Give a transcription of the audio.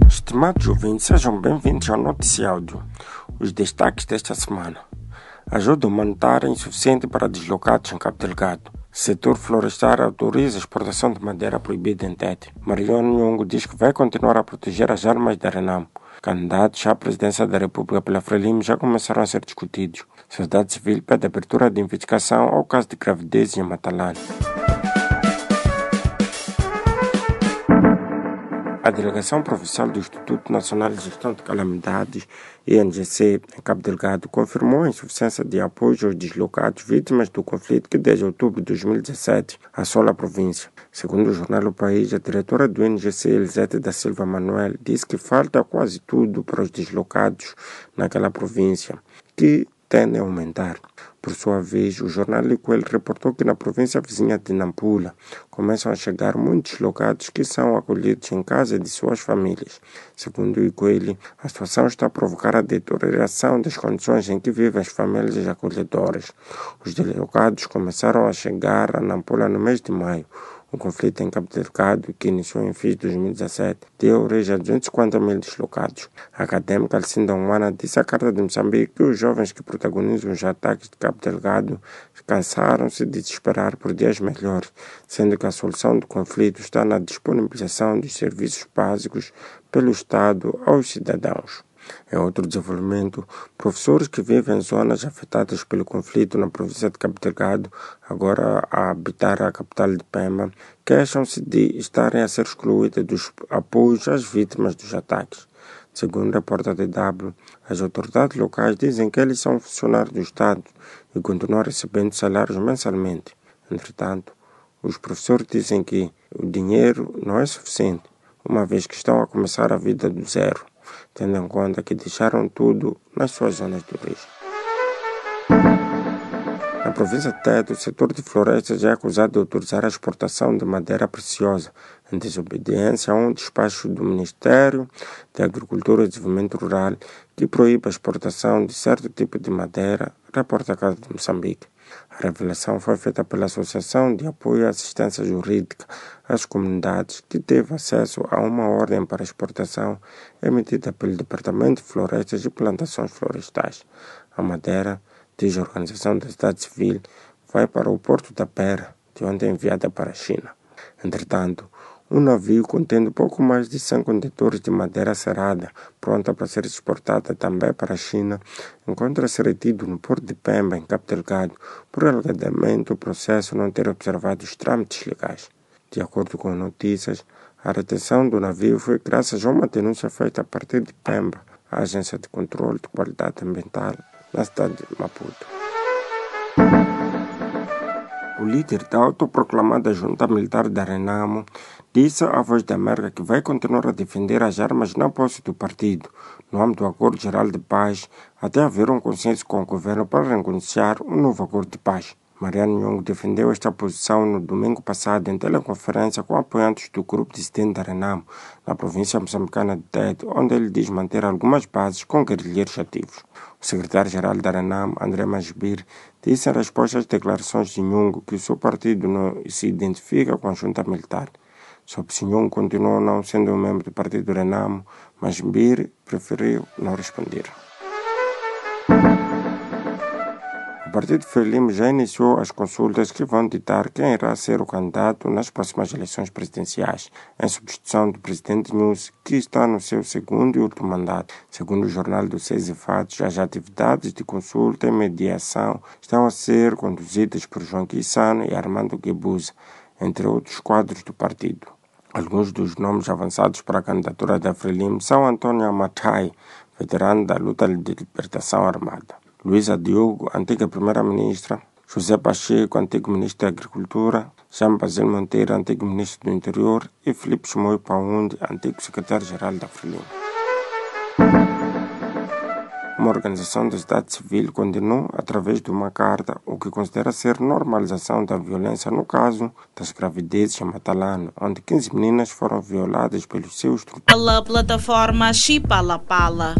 Estimados ouvintes, sejam bem-vindos ao Notícia Áudio. Os destaques desta semana. Ajuda humanitária insuficiente para deslocados em Cabo Delgado. Setor florestal autoriza a exportação de madeira proibida em Tete. Mariano Nhongo diz que vai continuar a proteger as armas da Renamo. Candidatos à presidência da República pela Frelimo já começaram a ser discutidos. Sociedade Civil pede abertura de investigação ao caso de gravidez em Matalane. A delegação provincial do Instituto Nacional de Gestão de Calamidades, INGC, em Cabo Delgado, confirmou a insuficiência de apoio aos deslocados vítimas do conflito que desde outubro de 2017 assola a província. Segundo o jornal O País, a diretora do INGC, Elisete da Silva Manuel, disse que falta quase tudo para os deslocados naquela província, que tende a aumentar. Por sua vez, o jornal Liquel reportou que na província vizinha de Nampula começam a chegar muitos locados que são acolhidos em casa de suas famílias. Segundo o a situação está a provocar a deterioração das condições em que vivem as famílias acolhedoras. Os deslocados começaram a chegar a Nampula no mês de maio. O conflito em Cabo Delgado, que iniciou em fim de 2017, deu origem a 250 mil deslocados. A acadêmica Alcinda Humana disse à Carta de Moçambique que os jovens que protagonizam os ataques de Cabo Delgado cansaram-se de esperar por dias melhores, sendo que a solução do conflito está na disponibilização de serviços básicos pelo Estado aos cidadãos. Em outro desenvolvimento, professores que vivem em zonas afetadas pelo conflito na província de Cabo Delgado, agora a habitar a capital de Pemba, queixam-se de estarem a ser excluídos dos apoios às vítimas dos ataques. Segundo a porta DW, as autoridades locais dizem que eles são funcionários do Estado e continuam recebendo salários mensalmente. Entretanto, os professores dizem que o dinheiro não é suficiente, uma vez que estão a começar a vida do zero tendo em conta que deixaram tudo nas suas zonas de origem. Na província de Tete, o setor de florestas é acusado de autorizar a exportação de madeira preciosa, em desobediência a um despacho do Ministério da Agricultura e Desenvolvimento Rural que proíbe a exportação de certo tipo de madeira, reporta a Casa de Moçambique. A revelação foi feita pela Associação de Apoio à Assistência Jurídica às Comunidades, que teve acesso a uma ordem para exportação emitida pelo Departamento de Florestas e Plantações Florestais. A madeira, diz a Organização da Cidade Civil, vai para o Porto da Pera, de onde é enviada para a China. Entretanto, um navio contendo pouco mais de 100 contentores de madeira cerada, pronta para ser exportada também para a China, encontra-se retido no porto de Pemba, em Cabo Delgado, por alegadamente o processo não ter observado os trâmites legais. De acordo com notícias, a retenção do navio foi graças a uma denúncia feita a partir de Pemba, a Agência de Controlo de Qualidade Ambiental, na cidade de Maputo. O líder da autoproclamada junta militar da Renamo disse à Voz da América que vai continuar a defender as armas na posse do partido, no âmbito do Acordo Geral de Paz, até haver um consenso com o governo para renegociar um novo acordo de paz. Mariano Nhongo defendeu esta posição no domingo passado em teleconferência com apoiantes do grupo dissidente da Renamo, na província moçambicana de Tete, onde ele diz manter algumas bases com guerrilheiros ativos. O secretário-geral da Renamo, André Masbir, disse em resposta às declarações de Nhongo que o seu partido não se identifica com a junta militar. Sob se Nhongo continuou não sendo um membro do partido Renamo, mas Mbir preferiu não responder. Partido Frelimo já iniciou as consultas que vão ditar quem irá ser o candidato nas próximas eleições presidenciais, em substituição do presidente Nunes, que está no seu segundo e último mandato. Segundo o jornal do Seis e Fatos, as atividades de consulta e mediação estão a ser conduzidas por João Quissano e Armando Guebuza, entre outros quadros do partido. Alguns dos nomes avançados para a candidatura da Frelimo são Antônio Amatai, veterano da luta de libertação armada. Luísa Diogo, antiga primeira-ministra, José Pacheco, antigo ministro da Agricultura, Jean Basílio Monteiro, antigo ministro do Interior e Felipe Chimoio Paundi, antigo secretário-geral da Frelimo. Uma organização da sociedade civil condenou, através de uma carta, o que considera ser normalização da violência no caso das gravidezes em Matalano, onde 15 meninas foram violadas pelos seus... Pela plataforma Chipala Pala.